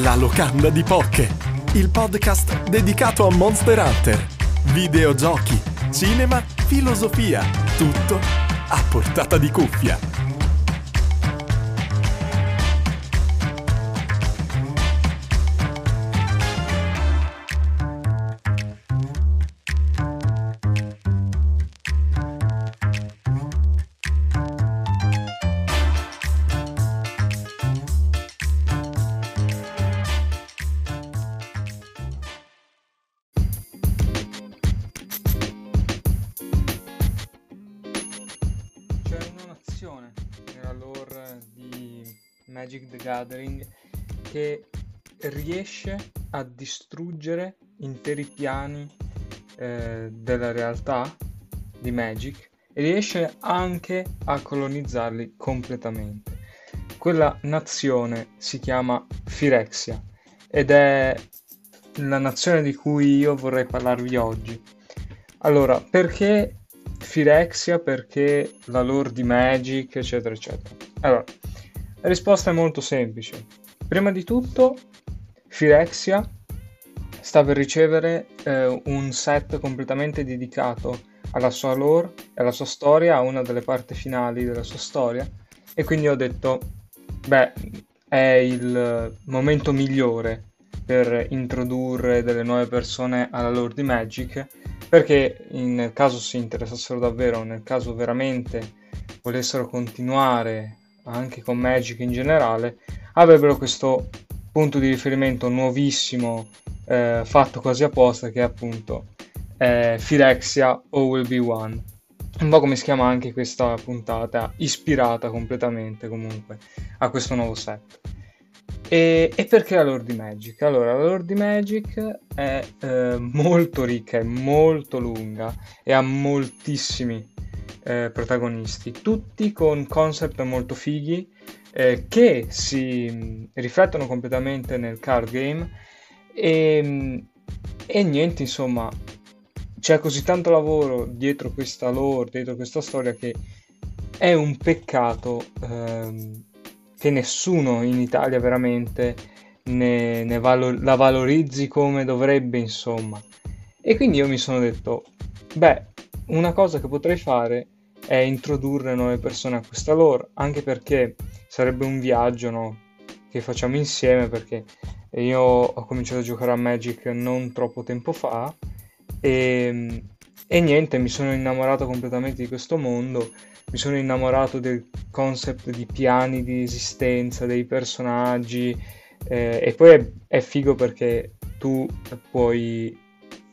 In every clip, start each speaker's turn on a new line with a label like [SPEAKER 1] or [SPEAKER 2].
[SPEAKER 1] La locanda di Pokke, il podcast dedicato a Monster Hunter. Videogiochi, cinema, filosofia, tutto a portata di cuffia.
[SPEAKER 2] Gathering che riesce a distruggere interi piani eh, della realtà di Magic e riesce anche a colonizzarli completamente. Quella nazione si chiama Phyrexia ed è la nazione di cui io vorrei parlarvi oggi. Allora, perché Phyrexia? Perché la lore di Magic, eccetera, eccetera. Allora, la risposta è molto semplice. Prima di tutto, Phyrexia sta per ricevere eh, un set completamente dedicato alla sua lore e alla sua storia, a una delle parti finali della sua storia. E quindi ho detto, beh, è il momento migliore per introdurre delle nuove persone alla lore di Magic perché nel caso si interessassero davvero, nel caso veramente volessero continuare anche con Magic in generale, avrebbero questo punto di riferimento nuovissimo eh, fatto quasi apposta che è appunto eh, Phyrexia o Will Be One. Un po' come si chiama anche questa puntata, ispirata completamente comunque a questo nuovo set. E, e, perché la lore di Magic? Allora, la lore di Magic è eh, molto ricca, è molto lunga e ha moltissimi eh, protagonisti, tutti con concept molto fighi eh, che si riflettono completamente nel card game e, e niente, insomma, c'è così tanto lavoro dietro questa lore, dietro questa storia che è un peccato ehm, che nessuno in Italia veramente ne, ne valo- la valorizzi come dovrebbe, insomma. E quindi io mi sono detto, beh, una cosa che potrei fare è introdurre nuove persone a questa lore, anche perché sarebbe un viaggio no, che facciamo insieme, perché io ho cominciato a giocare a Magic non troppo tempo fa e, e niente, mi sono innamorato completamente di questo mondo mi sono innamorato del concept di piani di esistenza, dei personaggi eh, e poi è, è, figo perché tu puoi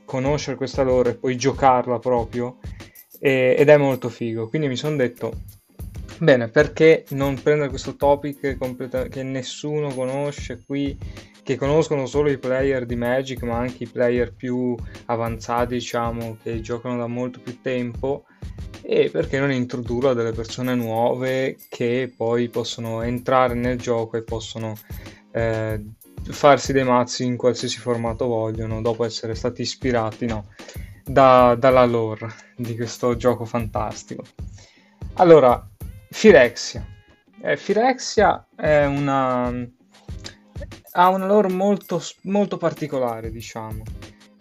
[SPEAKER 2] conoscere questa lore e puoi giocarla proprio e, ed è molto figo. Quindi mi sono detto, bene, perché non prendere questo topic completa- che nessuno conosce qui che conoscono solo i player di Magic, ma anche i player più avanzati, diciamo, che giocano da molto più tempo e perché non introdurlo a delle persone nuove che poi possono entrare nel gioco e possono eh, farsi dei mazzi in qualsiasi formato vogliono dopo essere stati ispirati no, da, dalla lore di questo gioco fantastico. Allora, Phyrexia. Eh, Phyrexia è una... ha una lore molto, molto particolare, diciamo.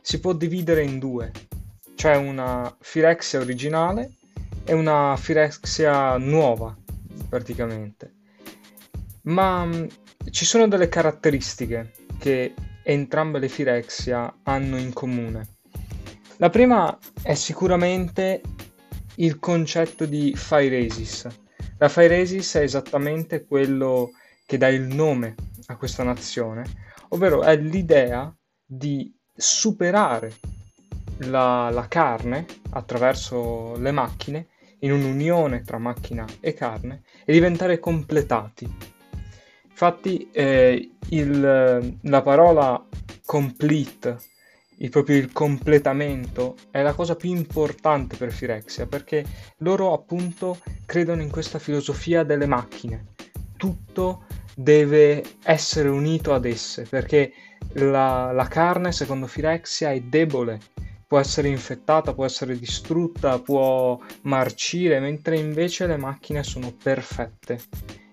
[SPEAKER 2] Si può dividere in due. C'è una Phyrexia originale è una Phyrexia nuova praticamente. Ma mm, ci sono delle caratteristiche che entrambe le Phyrexia hanno in comune. La prima è sicuramente il concetto di Phyresis. La Phyresis è esattamente quello che dà il nome a questa nazione, ovvero è l'idea di superare la, la carne attraverso le macchine in un'unione tra macchina e carne e diventare completati. Infatti eh, il, la parola complete, il, proprio il completamento, è la cosa più importante per Firexia perché loro appunto credono in questa filosofia delle macchine. Tutto deve essere unito ad esse perché la, la carne secondo Firexia è debole può essere infettata, può essere distrutta, può marcire, mentre invece le macchine sono perfette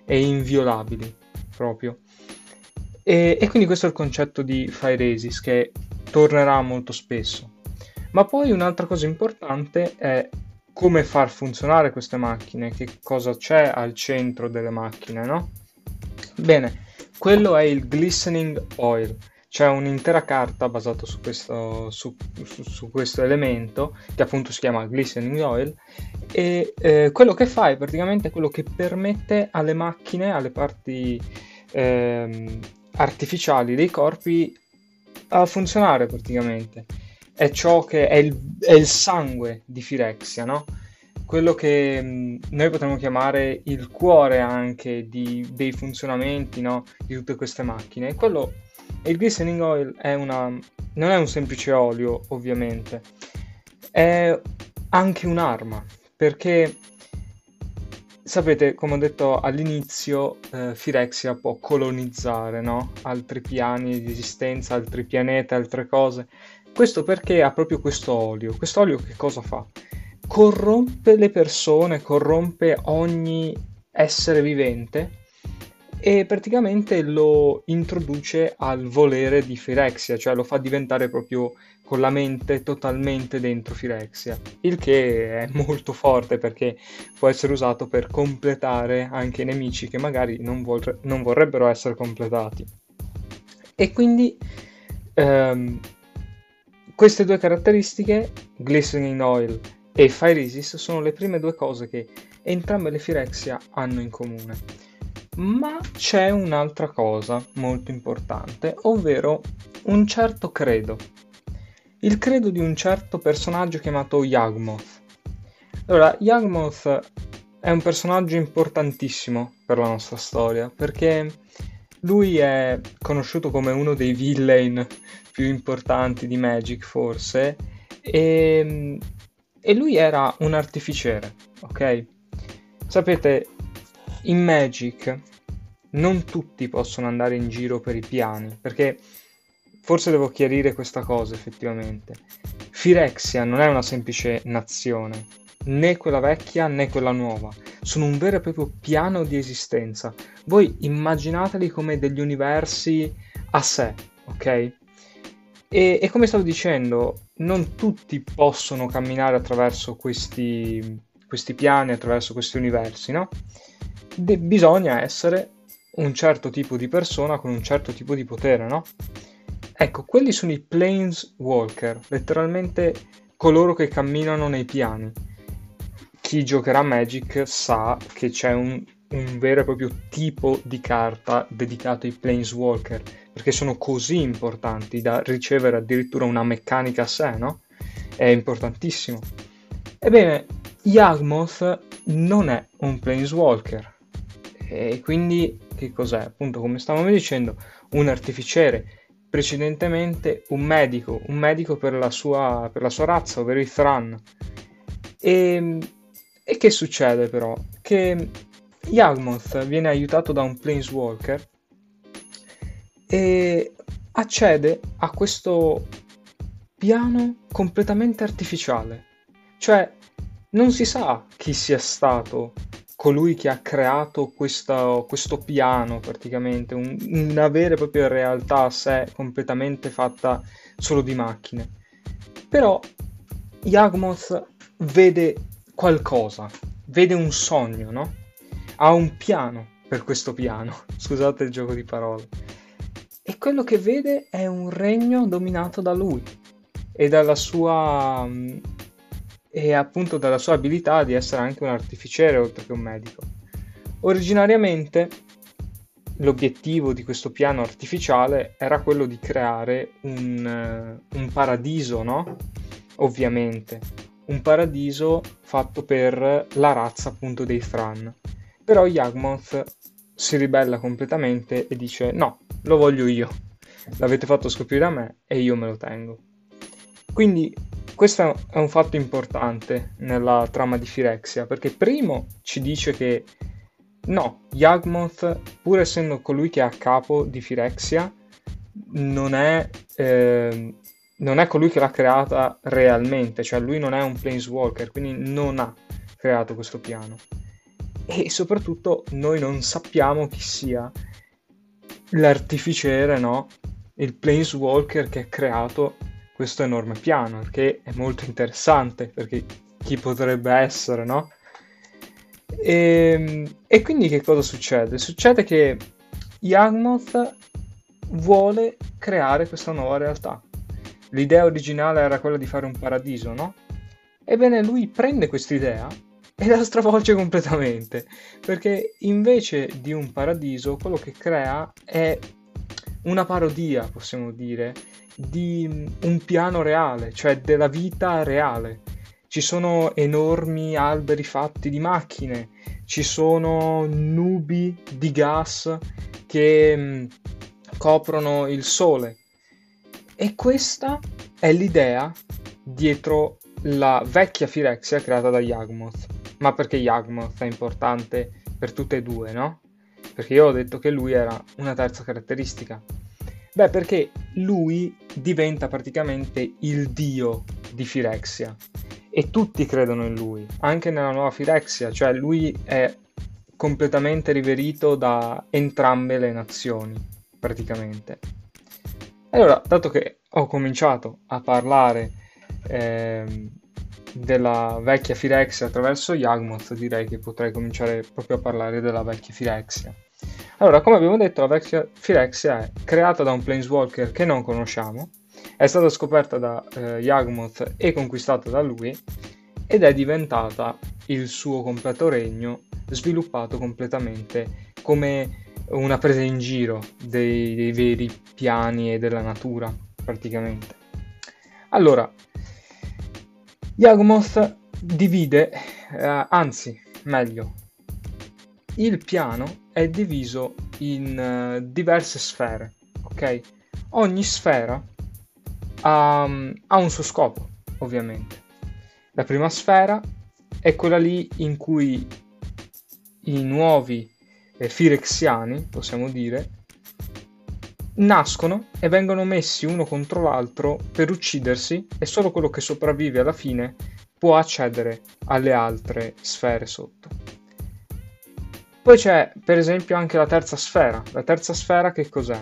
[SPEAKER 2] e inviolabili proprio. E, e quindi questo è il concetto di Fireasis che tornerà molto spesso. Ma poi un'altra cosa importante è come far funzionare queste macchine, che cosa c'è al centro delle macchine, no? Bene, quello è il glistening oil, c'è un'intera carta basata su questo, su, su, su questo, elemento che appunto si chiama glistening oil e eh, quello che fa è praticamente quello che permette alle macchine, alle parti eh, artificiali dei corpi a funzionare praticamente. È ciò che è il, è il sangue di Firexia, no? quello che mh, noi potremmo chiamare il cuore anche di, dei funzionamenti no? di tutte queste macchine. Quello, il glistening oil è una, non è un semplice olio, ovviamente, è anche un'arma, perché sapete, come ho detto all'inizio, eh, Firexia può colonizzare no? altri piani di esistenza, altri pianeti, altre cose. Questo perché ha proprio questo olio. Questo olio che cosa fa? corrompe le persone, corrompe ogni essere vivente e praticamente lo introduce al volere di Firexia, cioè lo fa diventare proprio con la mente totalmente dentro Firexia, il che è molto forte perché può essere usato per completare anche i nemici che magari non, vor- non vorrebbero essere completati. E quindi ehm, queste due caratteristiche, Glistening Oil e Firesis sono le prime due cose che entrambe le Firexia hanno in comune. Ma c'è un'altra cosa molto importante, ovvero un certo credo. Il credo di un certo personaggio chiamato Yagmoth. Allora, Yagmoth è un personaggio importantissimo per la nostra storia, perché lui è conosciuto come uno dei villain più importanti di Magic, forse, e e lui era un artificiere, ok? Sapete, in Magic non tutti possono andare in giro per i piani, perché forse devo chiarire questa cosa effettivamente. Firexia non è una semplice nazione, né quella vecchia né quella nuova, sono un vero e proprio piano di esistenza. Voi immaginateli come degli universi a sé, ok? E, e, come stavo dicendo, non tutti possono camminare attraverso questi, questi piani, attraverso questi universi, no? De- bisogna essere un certo tipo di persona con un certo tipo di potere, no? Ecco, quelli sono i Planeswalker, letteralmente coloro che camminano nei piani. Chi giocherà Magic sa che c'è un, un vero e proprio tipo di carta dedicato ai Planeswalker perché sono così importanti da ricevere addirittura una meccanica a sé, no? È importantissimo. Ebbene, Yagmoth non è un Planeswalker. E quindi che cos'è? Appunto, come stavamo dicendo, un artificiere. Precedentemente un medico, un medico per la sua, per la sua razza, ovvero i Thran. E, e che succede però? Che Yagmoth viene aiutato da un Planeswalker e accede a questo piano completamente artificiale. Cioè, non si sa chi sia stato colui che ha creato questa, questo piano, praticamente, un, una vera e propria realtà a sé, completamente fatta solo di macchine. Però Yagmoth vede qualcosa, vede un sogno, no? Ha un piano per questo piano. Scusate il gioco di parole e quello che vede è un regno dominato da lui e dalla sua mm, e appunto dalla sua abilità di essere anche un artificiere oltre che un medico. Originariamente l'obiettivo di questo piano artificiale era quello di creare un, eh, un paradiso, no? Ovviamente, un paradiso fatto per la razza appunto dei Thran. Però Yagmoth si ribella completamente e dice no, lo voglio io. L'avete fatto scoprire a me e io me lo tengo. Quindi questo è un fatto importante nella trama di Firexia, perché primo ci dice che no, Yagmoth, pur essendo colui che è a capo di Firexia, non è, eh, non è colui che l'ha creata realmente, cioè lui non è un Planeswalker, quindi non ha creato questo piano. E soprattutto noi non sappiamo chi sia l'artificiere, no? Il planeswalker che ha creato questo enorme piano, che è molto interessante, perché chi potrebbe essere, no? E, ehm, e quindi che cosa succede? Succede che Yagmoth vuole creare questa nuova realtà. L'idea originale era quella di fare un paradiso, no? Ebbene, lui prende quest'idea e la stravolge completamente, perché invece di un paradiso, quello che crea è una parodia, possiamo dire, di un piano reale, cioè della vita reale. Ci sono enormi alberi fatti di macchine, ci sono nubi di gas che mh, coprono il sole. E questa è l'idea dietro la vecchia Firexia creata da Yagmoth. Ma perché Yagmoth è importante per tutte e due, no? Perché io ho detto che lui era una terza caratteristica. Beh, perché lui diventa praticamente il dio di Firexia e tutti credono in lui, anche nella nuova Firexia, cioè lui è completamente riverito da entrambe le nazioni, praticamente. Allora, dato che ho cominciato a parlare eh, della vecchia Firexia attraverso Yagmoth, direi che potrei cominciare proprio a parlare della vecchia Firexia. Allora, come abbiamo detto, la vecchia Firexia è creata da un Planeswalker che non conosciamo, è stata scoperta da eh, Yagmoth e conquistata da lui ed è diventata il suo completo regno sviluppato completamente come una presa in giro dei, dei veri piani e della natura praticamente. Allora, Yagmoth divide, eh, anzi, meglio, il piano è diviso in uh, diverse sfere, ok? Ogni sfera ha, ha un suo scopo, ovviamente. La prima sfera è quella lì in cui i nuovi eh, firexiani, possiamo dire, nascono e vengono messi uno contro l'altro per uccidersi e solo quello che sopravvive alla fine può accedere alle altre sfere sotto. Poi c'è per esempio anche la terza sfera. La terza sfera che cos'è?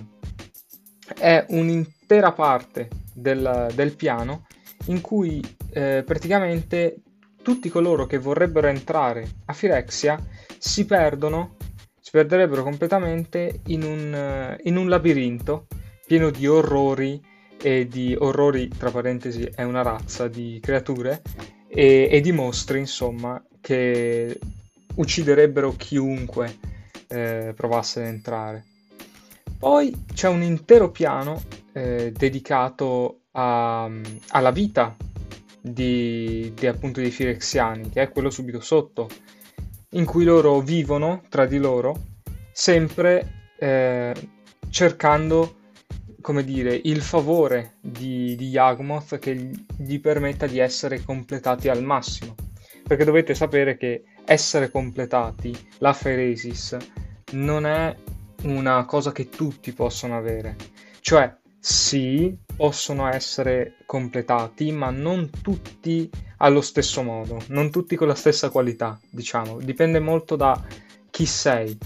[SPEAKER 2] È un'intera parte del, del piano in cui eh, praticamente tutti coloro che vorrebbero entrare a Firexia si perdono, si perderebbero completamente in un, in un labirinto pieno di orrori e di orrori, tra parentesi, è una razza di creature e, e di mostri, insomma, che ucciderebbero chiunque eh, provasse ad entrare. Poi c'è un intero piano eh, dedicato a, alla vita di, di, appunto dei Firexiani, che è quello subito sotto, in cui loro vivono tra di loro, sempre eh, cercando, come dire, il favore di, di Yagmoth che gli permetta di essere completati al massimo. Perché dovete sapere che essere completati, la Feresis, non è una cosa che tutti possono avere. Cioè, sì, possono essere completati, ma non tutti allo stesso modo, non tutti con la stessa qualità, diciamo. Dipende molto da chi sei,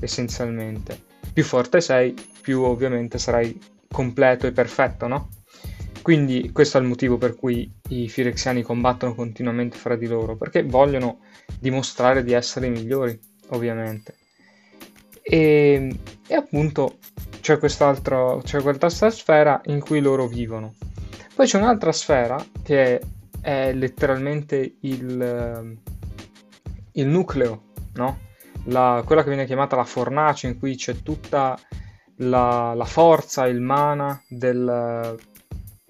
[SPEAKER 2] essenzialmente. Più forte sei, più ovviamente sarai completo e perfetto, no? Quindi questo è il motivo per cui i Firexiani combattono continuamente fra di loro, perché vogliono dimostrare di essere i migliori, ovviamente. E, e appunto c'è, c'è quest'altra sfera in cui loro vivono. Poi c'è un'altra sfera che è, è letteralmente il, il nucleo, no? La, quella che viene chiamata la fornace, in cui c'è tutta la, la forza, il mana del,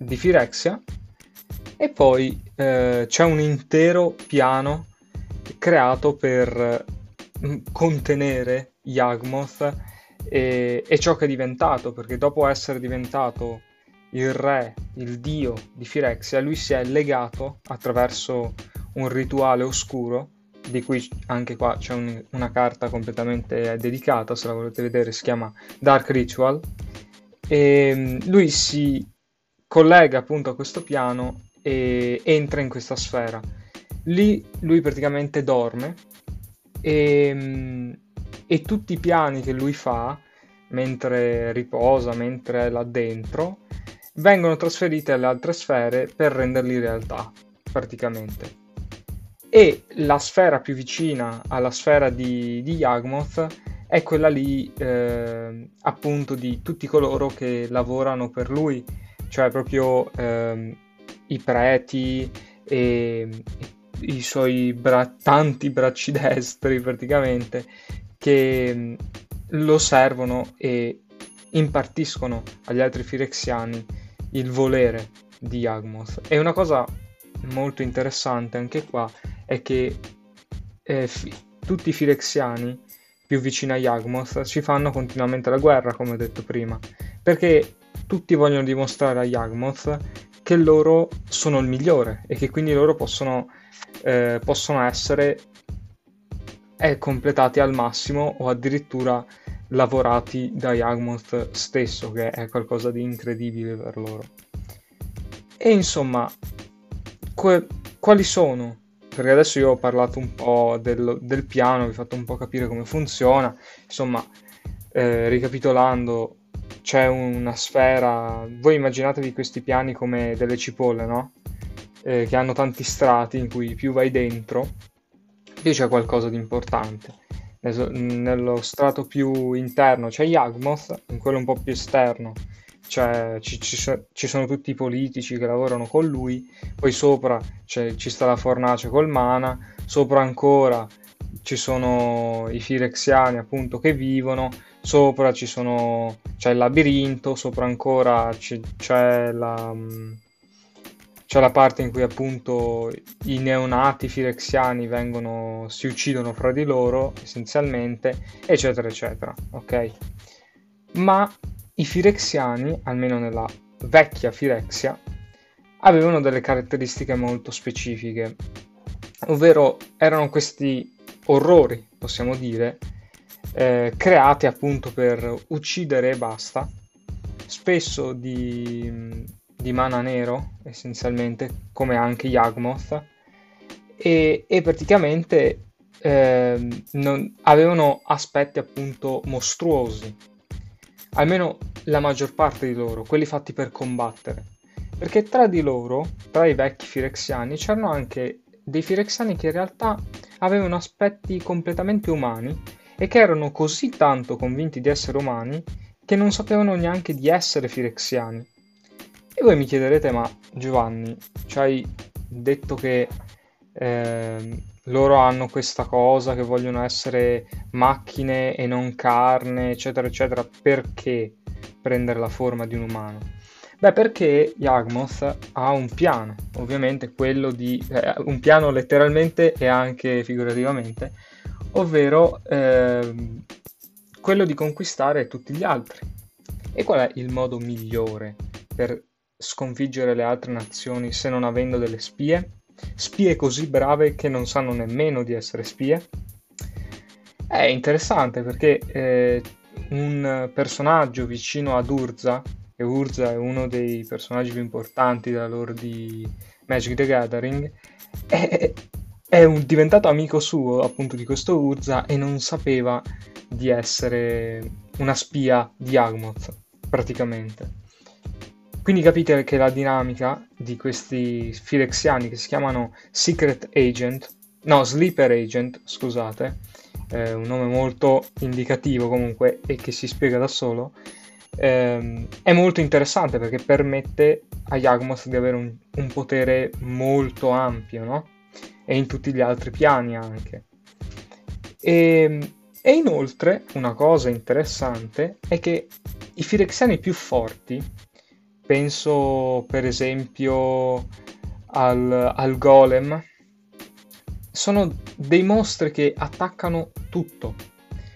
[SPEAKER 2] di Firexia. E poi eh, c'è un intero piano creato per mm, contenere Yagmoth e, e, ciò che è diventato, perché dopo essere diventato il re, il dio di Firexia, lui si è legato attraverso un rituale oscuro, di cui anche qua c'è un, una carta completamente dedicata, se la volete vedere, si chiama Dark Ritual, e lui si collega appunto a questo piano e entra in questa sfera Lì lui praticamente dorme e, e tutti i piani che lui fa, mentre riposa, mentre è là dentro, vengono trasferite alle altre sfere per renderli realtà, praticamente. E la sfera più vicina alla sfera di, di Yagmoth è quella lì, eh, appunto, di tutti coloro che lavorano per lui, cioè proprio eh, i preti e, i suoi bra- tanti bracci destri praticamente che mm, lo servono e impartiscono agli altri firexiani il volere di Yagmoth. E una cosa molto interessante anche qua è che eh, fi- tutti i firexiani più vicini a Yagmoth ci fanno continuamente la guerra, come ho detto prima, perché tutti vogliono dimostrare a Yagmoth che loro sono il migliore e che quindi loro possono, eh, possono essere eh, completati al massimo o addirittura lavorati da Yagmoth stesso, che è qualcosa di incredibile per loro. E insomma, que- quali sono? Perché adesso io ho parlato un po' del, del piano, vi ho fatto un po' capire come funziona. Insomma, eh, ricapitolando, c'è una sfera, voi immaginatevi questi piani come delle cipolle, no? Eh, che hanno tanti strati in cui più vai dentro, più c'è qualcosa di importante. Nello strato più interno c'è Yagmoth, in quello un po' più esterno cioè, ci, ci, ci, sono tutti i politici che lavorano con lui, poi sopra ci sta la fornace col mana, sopra ancora ci sono i firexiani appunto che vivono, sopra ci sono, c'è il labirinto, sopra ancora c'è, c'è, la, c'è la parte in cui appunto i neonati firexiani vengono, si uccidono fra di loro essenzialmente, eccetera, eccetera, ok? Ma i firexiani, almeno nella vecchia Firexia, avevano delle caratteristiche molto specifiche, ovvero erano questi orrori, possiamo dire, eh, creati appunto per uccidere e basta, spesso di, di mana nero essenzialmente, come anche Yagmoth, e, e praticamente eh, non, avevano aspetti appunto mostruosi, almeno la maggior parte di loro, quelli fatti per combattere. Perché tra di loro, tra i vecchi firexiani, c'erano anche dei firexiani che in realtà avevano aspetti completamente umani e che erano così tanto convinti di essere umani che non sapevano neanche di essere firexiani. E voi mi chiederete, ma Giovanni, ci hai detto che eh, loro hanno questa cosa che vogliono essere macchine e non carne, eccetera, eccetera, perché prendere la forma di un umano? Beh, perché Yagmoth ha un piano, ovviamente quello di... Eh, un piano letteralmente e anche figurativamente, ovvero eh, quello di conquistare tutti gli altri. E qual è il modo migliore per sconfiggere le altre nazioni se non avendo delle spie? spie così brave che non sanno nemmeno di essere spie? È interessante perché eh, un personaggio vicino ad Urza, e Urza è uno dei personaggi più importanti della lore di Magic the Gathering, è, è un, diventato amico suo appunto di questo Urza e non sapeva di essere una spia di Agmoth, praticamente. Quindi capite che la dinamica di questi firexiani che si chiamano Secret Agent, no, Sleeper Agent, scusate, eh, un nome molto indicativo comunque e che si spiega da solo, ehm, è molto interessante perché permette a Yagmoth di avere un, un potere molto ampio, no? E in tutti gli altri piani anche. E, e inoltre, una cosa interessante è che i firexiani più forti penso per esempio al, al golem, sono dei mostri che attaccano tutto.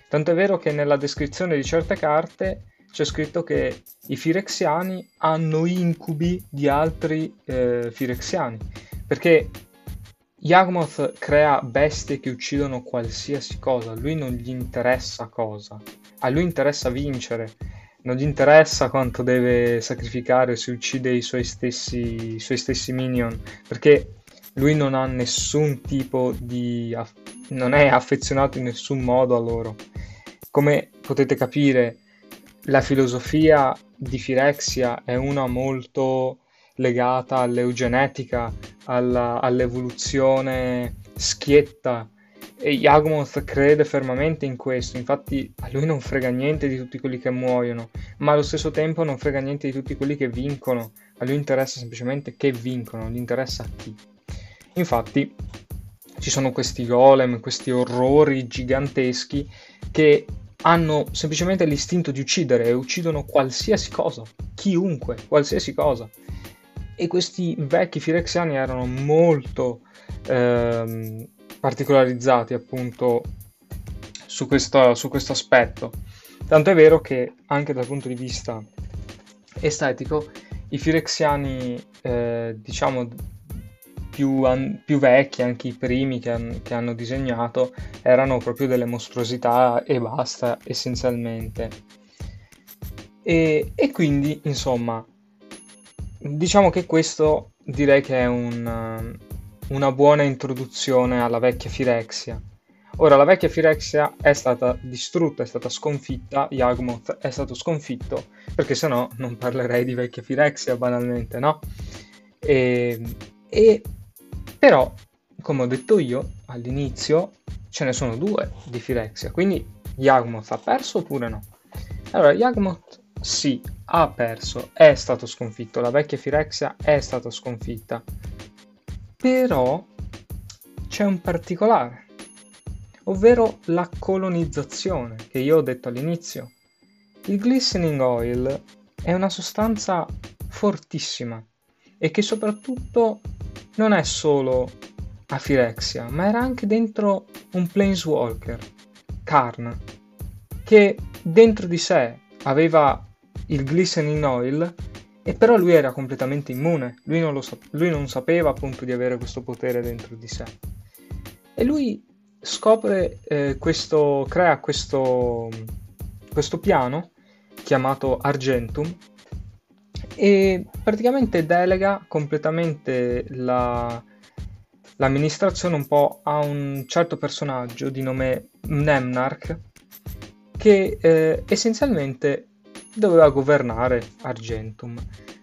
[SPEAKER 2] Tanto è vero che nella descrizione di certe carte c'è scritto che i firexiani hanno incubi di altri eh, firexiani, perché Yagmoth crea bestie che uccidono qualsiasi cosa, a lui non gli interessa cosa, a lui interessa vincere non gli interessa quanto deve sacrificare se uccide i suoi stessi, i suoi stessi minion, perché lui non ha nessun tipo di... non è affezionato in nessun modo a loro. Come potete capire, la filosofia di Firexia è una molto legata all'eugenetica, alla, all'evoluzione schietta e Yagmoth crede fermamente in questo, infatti a lui non frega niente di tutti quelli che muoiono, ma allo stesso tempo non frega niente di tutti quelli che vincono, a lui interessa semplicemente che vincono, non gli interessa chi. Infatti ci sono questi golem, questi orrori giganteschi che hanno semplicemente l'istinto di uccidere e uccidono qualsiasi cosa, chiunque, qualsiasi cosa. E questi vecchi firexiani erano molto ehm, particolarizzati appunto su questo, su questo aspetto. Tanto è vero che anche dal punto di vista estetico i firexiani, eh, diciamo, più, an- più, vecchi, anche i primi che, han- che, hanno disegnato, erano proprio delle mostruosità e basta, essenzialmente. E, e quindi, insomma, diciamo che questo direi che è un, una buona introduzione alla vecchia Firexia. Ora, la vecchia Firexia è stata distrutta, è stata sconfitta, Yagmoth è stato sconfitto, perché se no non parlerei di vecchia Firexia banalmente, no? E, e però, come ho detto io all'inizio, ce ne sono due di Firexia, quindi Yagmoth ha perso oppure no? Allora, Yagmoth sì, ha perso, è stato sconfitto, la vecchia Firexia è stata sconfitta, però c'è un particolare, ovvero la colonizzazione che io ho detto all'inizio. Il glistening oil è una sostanza fortissima e che soprattutto non è solo Afirexia, ma era anche dentro un Planeswalker, Karn, che dentro di sé aveva il glistening oil e però lui era completamente immune, lui non, sa- lui non sapeva appunto di avere questo potere dentro di sé. E lui scopre eh, questo, crea questo, questo piano chiamato Argentum e praticamente delega completamente la, l'amministrazione un po' a un certo personaggio di nome Nemnarch che eh, essenzialmente doveva governare Argentum.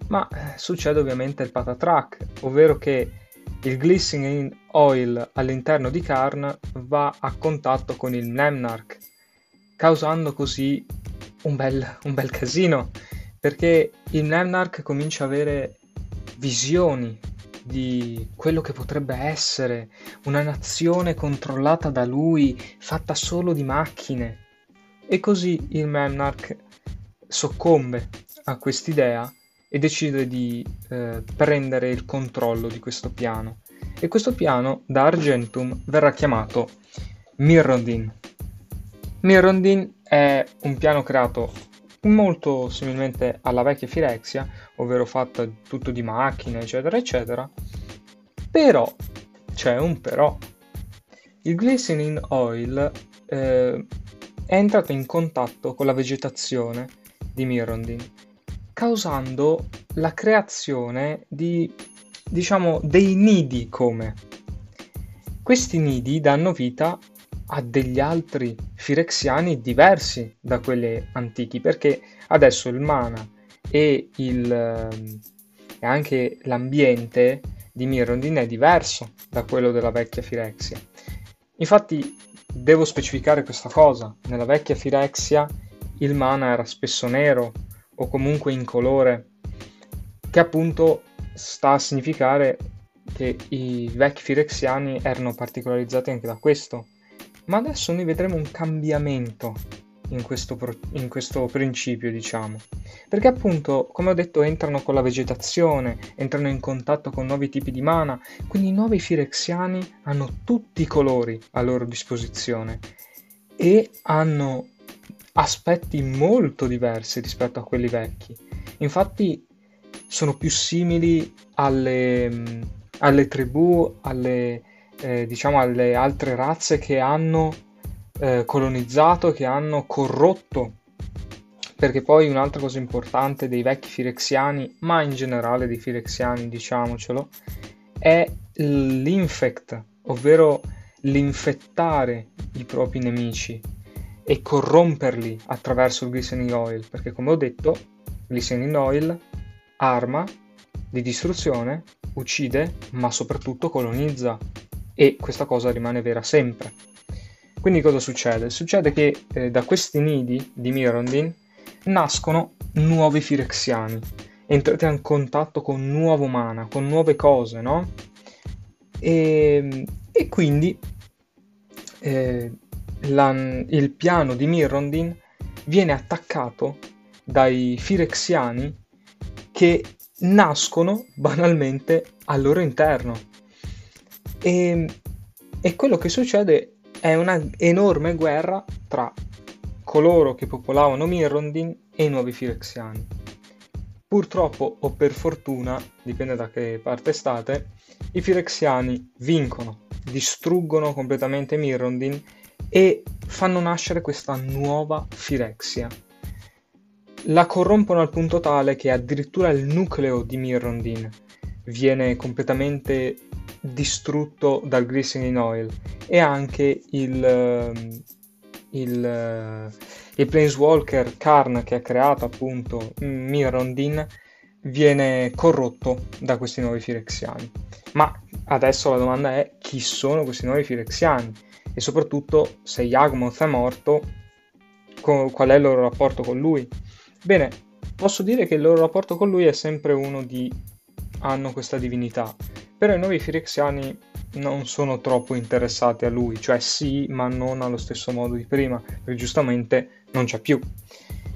[SPEAKER 2] Ma eh, succede ovviamente il patatrack, ovvero che il glistening oil all'interno di Karn va a contatto con il Nemnarch, causando così un bel, un bel casino perché il Nemnarch comincia a avere visioni di quello che potrebbe essere una nazione controllata da lui, fatta solo di macchine. E così il Nemnarch soccombe a quest'idea e decide di eh, prendere il controllo di questo piano. E questo piano da Argentum verrà chiamato Mirrodin. Mirrodin è un piano creato molto similmente alla vecchia Firexia, ovvero fatta tutto di macchine, eccetera, eccetera. Però c'è un però. Il glistening oil eh, è entrato in contatto con la vegetazione di Mirrondin, causando la creazione di, diciamo, dei nidi come. Questi nidi danno vita a degli altri firexiani diversi da quelli antichi, perché adesso il mana e, il, ehm, e anche l'ambiente di Mirrodin è diverso da quello della vecchia Firexia. Infatti devo specificare questa cosa, nella vecchia Firexia il mana era spesso nero o comunque incolore, che appunto sta a significare che i vecchi firexiani erano particolarizzati anche da questo, ma adesso noi vedremo un cambiamento in questo, pro- in questo, principio, diciamo. Perché appunto, come ho detto, entrano con la vegetazione, entrano in contatto con nuovi tipi di mana, quindi i nuovi Firexiani hanno tutti i colori a loro disposizione e hanno aspetti molto diversi rispetto a quelli vecchi. Infatti sono più simili alle, alle tribù, alle eh, diciamo alle altre razze che hanno eh, colonizzato, che hanno corrotto. Perché poi un'altra cosa importante dei vecchi firexiani, ma in generale dei firexiani, diciamocelo, è l'infect, ovvero l'infettare i propri nemici. E corromperli attraverso il glistening oil, perché come ho detto, glistening oil arma di distruzione, uccide, ma soprattutto colonizza e questa cosa rimane vera sempre. Quindi cosa succede? Succede che eh, da questi nidi di Mirondin nascono nuovi firexiani, entrate in contatto con nuovo mana, con nuove cose, no? E, e quindi eh, la, il piano di Mirrondin viene attaccato dai Firexiani che nascono banalmente al loro interno. E, e quello che succede è una enorme guerra tra coloro che popolavano Mirrondin e i nuovi Firexiani. Purtroppo o per fortuna, dipende da che parte state, i Firexiani vincono, distruggono completamente Mirrondin e fanno nascere questa nuova Firexia. La corrompono al punto tale che addirittura il nucleo di Mirrondin viene completamente distrutto dal Glistening Oil e anche il, ehm, il, eh, il Planeswalker Karn che ha creato appunto Mirrondin viene corrotto da questi nuovi Firexiani. Ma adesso la domanda è chi sono questi nuovi Firexiani? E soprattutto se Yagmoth è morto, qual è il loro rapporto con lui? Bene, posso dire che il loro rapporto con lui è sempre uno di hanno questa divinità, però i nuovi Firexiani non sono troppo interessati a lui, cioè sì, ma non allo stesso modo di prima, perché giustamente non c'è più.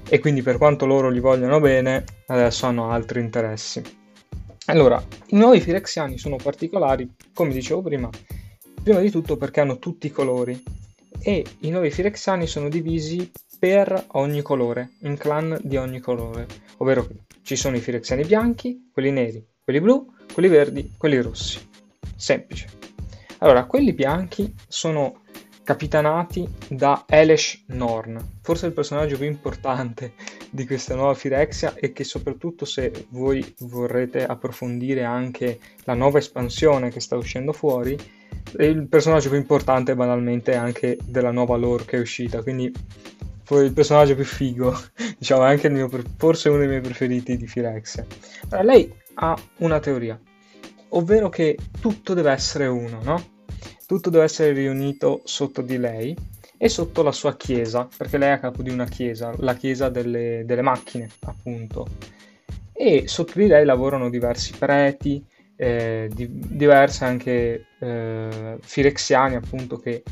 [SPEAKER 2] E quindi per quanto loro gli vogliono bene, adesso hanno altri interessi. Allora, i nuovi Firexiani sono particolari, come dicevo prima, prima di tutto perché hanno tutti i colori e i nuovi Firexiani sono divisi per ogni colore, in clan di ogni colore, ovvero ci sono i Firexiani bianchi, quelli neri, quelli blu, quelli verdi, quelli rossi. Semplice. Allora, quelli bianchi sono capitanati da Elesh Norn, forse il personaggio più importante di questa nuova Firexia e che soprattutto se voi vorrete approfondire anche la nuova espansione che sta uscendo fuori, il personaggio più importante banalmente anche della nuova lore che è uscita, quindi il personaggio più figo, diciamo anche il mio, forse uno dei miei preferiti di Firexia. Allora, lei ha una teoria, ovvero che tutto deve essere uno, no? Tutto deve essere riunito sotto di lei e sotto la sua chiesa, perché lei è a capo di una chiesa, la chiesa delle, delle macchine, appunto. E sotto di lei lavorano diversi preti, eh, di, diversi anche eh, firexiani, appunto, che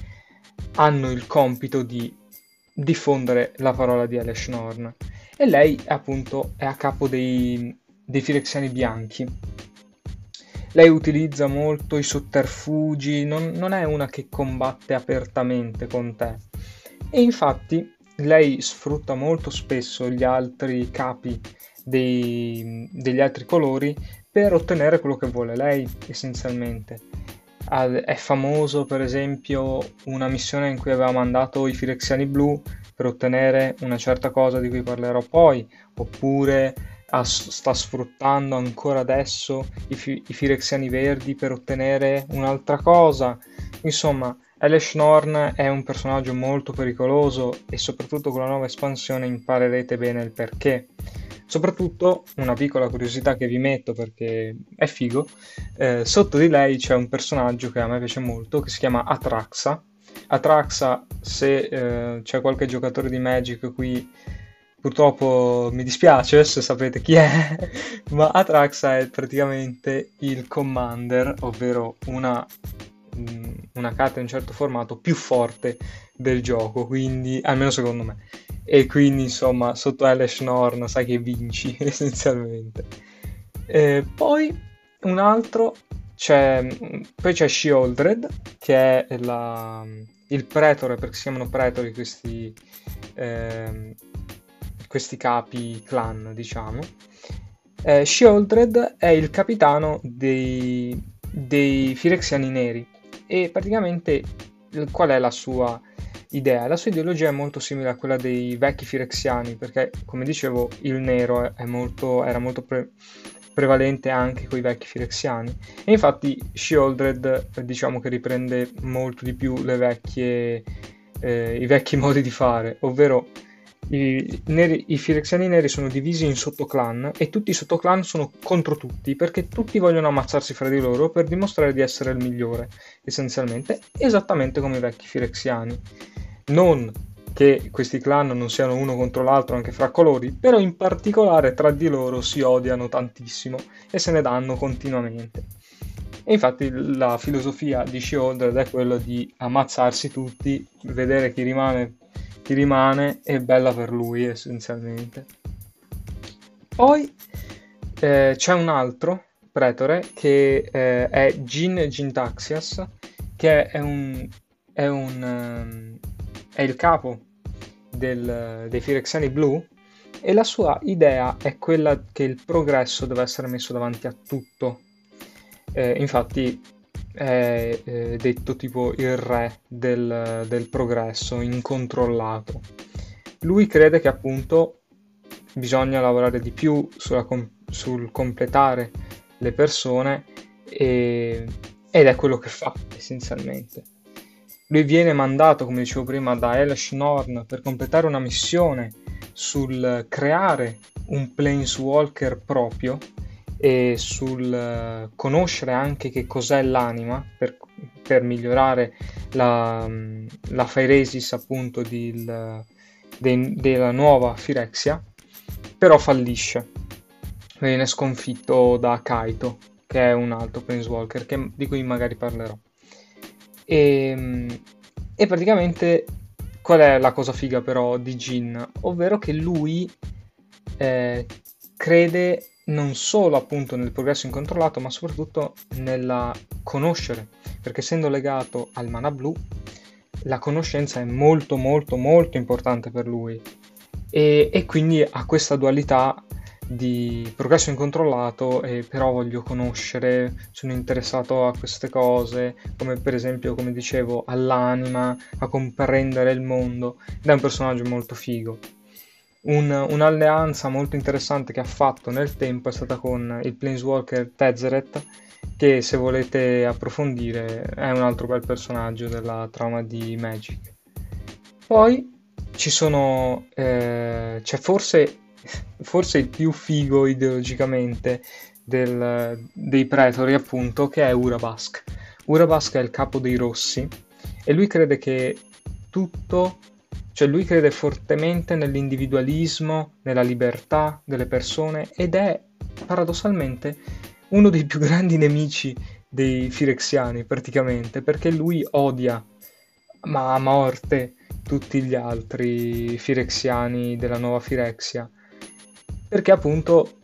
[SPEAKER 2] hanno il compito di diffondere la parola di Aleshnorn. E lei, appunto, è a capo dei, dei firexiani bianchi lei utilizza molto i sotterfugi, non, non è una che combatte apertamente con te. E infatti lei sfrutta molto spesso gli altri capi dei, degli altri colori per ottenere quello che vuole lei essenzialmente. È famoso per esempio una missione in cui aveva mandato i Firexiani blu per ottenere una certa cosa di cui parlerò poi, oppure sta sfruttando ancora adesso i, fi- i Firexiani verdi per ottenere un'altra cosa. Insomma, Elesh Norn è un personaggio molto pericoloso e soprattutto con la nuova espansione imparerete bene il perché. Soprattutto, una piccola curiosità che vi metto perché è figo, eh, sotto di lei c'è un personaggio che a me piace molto che si chiama Atraxa. Atraxa, se eh, c'è qualche giocatore di Magic qui Purtroppo mi dispiace se sapete chi è, ma Atraxa è praticamente il commander, ovvero una, una carta in un certo formato più forte del gioco, quindi almeno secondo me. E quindi insomma sotto Elesh Norn sai che vinci essenzialmente. E poi un altro c'è, poi c'è Shieldred che è la, il pretore, perché si chiamano pretori questi eh, questi capi clan, diciamo. Eh, Shieldred è il capitano dei, dei Firexiani neri e praticamente qual è la sua idea? La sua ideologia è molto simile a quella dei vecchi Firexiani perché, come dicevo, il nero molto, era molto pre- prevalente anche con i vecchi Firexiani e infatti Shieldred diciamo che riprende molto di più vecchie eh, i vecchi modi di fare, ovvero i, neri, i Firexiani neri sono divisi in sottoclan e tutti i sottoclan sono contro tutti perché tutti vogliono ammazzarsi fra di loro per dimostrare di essere il migliore, essenzialmente, esattamente come i vecchi Firexiani. Non che questi clan non siano uno contro l'altro anche fra colori, però in particolare tra di loro si odiano tantissimo e se ne danno continuamente. E infatti la filosofia di Sheoldred è quella di ammazzarsi tutti, vedere chi rimane ti rimane è bella per lui essenzialmente. Poi eh, c'è un altro pretore che eh, è Gin Gintaxias, che è, un, è, un, um, è il capo del, dei Firexiani blu e la sua idea è quella che il progresso deve essere messo davanti a tutto. Eh, infatti è eh, detto tipo il re del, del progresso incontrollato. Lui crede che appunto bisogna lavorare di più com- sul completare le persone e- ed è quello che fa essenzialmente. Lui viene mandato, come dicevo prima, da Elish Norn per completare una missione sul creare un planeswalker proprio e sul conoscere anche che cos'è l'anima per, per migliorare la, la Phyresis appunto di, de, della nuova Phyrexia, però fallisce. Viene sconfitto da Kaito, che è un altro Planeswalker che, di cui magari parlerò. E, e praticamente qual è la cosa figa però di Jin? Ovvero che lui eh, crede non solo appunto nel progresso incontrollato, ma soprattutto nella conoscere, perché essendo legato al mana blu, la conoscenza è molto molto molto importante per lui e, e quindi ha questa dualità di progresso incontrollato e però voglio conoscere, sono interessato a queste cose, come per esempio, come dicevo, all'anima, a comprendere il mondo, ed è un personaggio molto figo. Un, un'alleanza molto interessante che ha fatto nel tempo è stata con il Planeswalker Tezzeret, che se volete approfondire è un altro bel personaggio della trama di Magic. Poi sono, eh, c'è forse, forse il più figo ideologicamente del, dei pretori, appunto, che è Urabask. Urabask è il capo dei rossi e lui crede che tutto cioè lui crede fortemente nell'individualismo, nella libertà delle persone ed è paradossalmente uno dei più grandi nemici dei firexiani praticamente perché lui odia ma a morte tutti gli altri firexiani della nuova Firexia. Perché appunto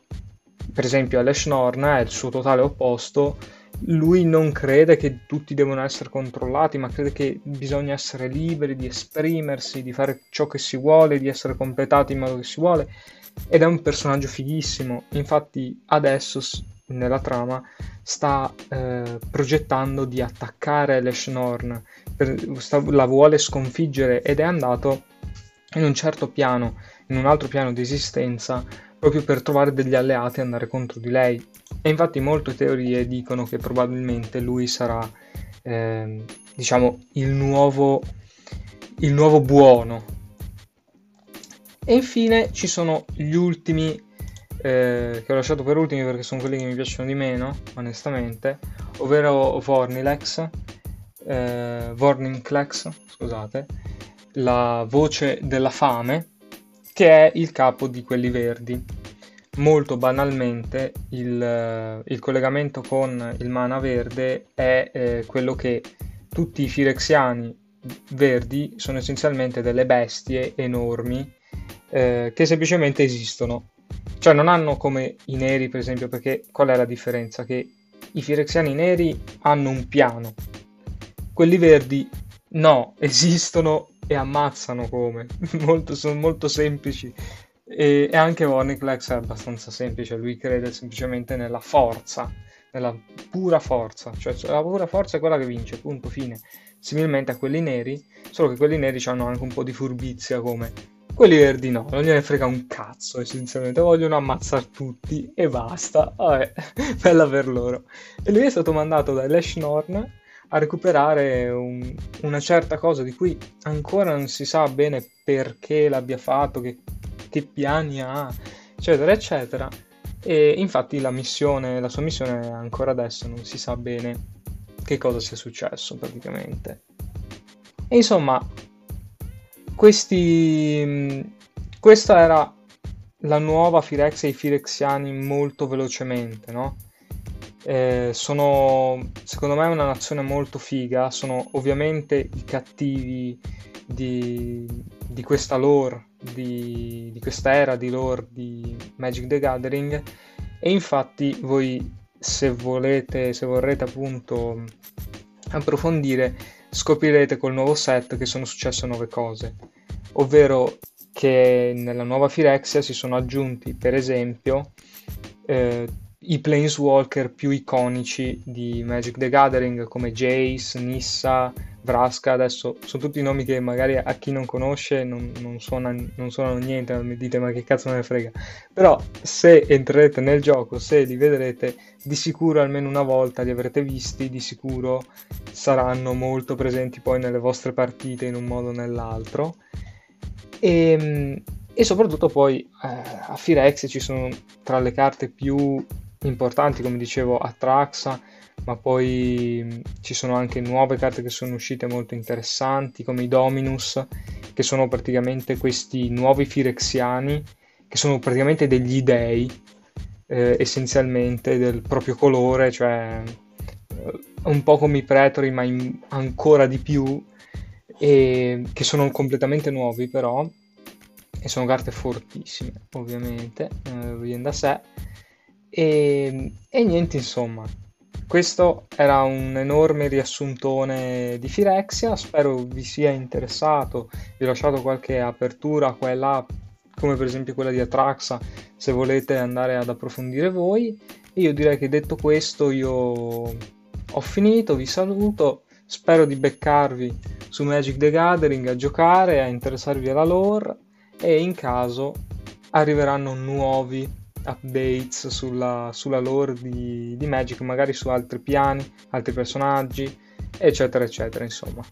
[SPEAKER 2] per esempio Alesh Norn è il suo totale opposto lui non crede che tutti devono essere controllati, ma crede che bisogna essere liberi di esprimersi, di fare ciò che si vuole, di essere completati in modo che si vuole. Ed è un personaggio fighissimo. Infatti, adesso nella trama sta eh, progettando di attaccare Leshnorn, la vuole sconfiggere ed è andato in un certo piano, in un altro piano di esistenza, proprio per trovare degli alleati e andare contro di lei. E infatti molte teorie dicono che probabilmente lui sarà, eh, diciamo, il nuovo, il nuovo buono. E infine ci sono gli ultimi, eh, che ho lasciato per ultimi perché sono quelli che mi piacciono di meno, onestamente, ovvero Vornilex, eh, Vorninklex, scusate, la voce della fame, che è il capo di quelli verdi molto banalmente il, il, collegamento con il mana verde è eh, quello che tutti i firexiani verdi sono essenzialmente delle bestie enormi eh, che semplicemente esistono. Cioè non hanno come i neri per esempio perché qual è la differenza? Che i firexiani neri hanno un piano, quelli verdi no, esistono e ammazzano come, molto, sono molto semplici e, e anche Warniclex è abbastanza semplice, lui crede semplicemente nella forza, nella pura forza, cioè la pura forza è quella che vince, punto, fine. Similmente a quelli neri, solo che quelli neri hanno anche un po' di furbizia come quelli verdi no, non gliene frega un cazzo essenzialmente, vogliono ammazzare tutti e basta, vabbè, bella per loro. E lui è stato mandato da Lash Norn a recuperare un, una certa cosa di cui ancora non si sa bene perché l'abbia fatto, che, che piani ha, eccetera, eccetera. E infatti la missione, la sua missione ancora adesso non si sa bene che cosa sia successo praticamente. E insomma, questi, questa era la nuova Firexia e i firexiani molto velocemente, no? Eh, sono secondo me una nazione molto figa, sono ovviamente i cattivi di, di questa lore, di, di questa era di lore di Magic the Gathering. E infatti voi se volete, se vorrete appunto approfondire scoprirete col nuovo set che sono successe nuove cose, ovvero che nella nuova Firexia si sono aggiunti per esempio eh, i planeswalker più iconici di Magic the Gathering come Jace, Nissa, Vraska, adesso sono tutti nomi che magari a chi non conosce non, non, suona, non suonano niente, mi dite ma che cazzo me ne frega, però se entrerete nel gioco, se li vedrete, di sicuro almeno una volta li avrete visti, di sicuro saranno molto presenti poi nelle vostre partite in un modo o nell'altro. E, ehm, e soprattutto poi eh, a Firex ci sono tra le carte più importanti, come dicevo, Atraxa, ma poi ci sono anche nuove carte che sono uscite molto interessanti, come i Dominus, che sono praticamente questi nuovi Firexiani, che sono praticamente degli dei, eh, essenzialmente del proprio colore, cioè eh, un po' come i Pretori, ma in, ancora di più, e che sono completamente nuovi però, e sono carte fortissime, ovviamente, eh, viene da sé e, e niente, insomma, questo era un enorme riassuntone di Firexia, spero vi sia interessato, vi ho lasciato qualche apertura qua e là, come per esempio quella di Atraxa, se volete andare ad approfondire voi. E io direi che detto questo io ho finito, vi saluto, spero di beccarvi su Magic the Gathering a giocare, a interessarvi alla lore e in caso arriveranno nuovi updates sulla, sulla lore di, di Magic, magari su altri piani, altri personaggi, eccetera, eccetera, insomma.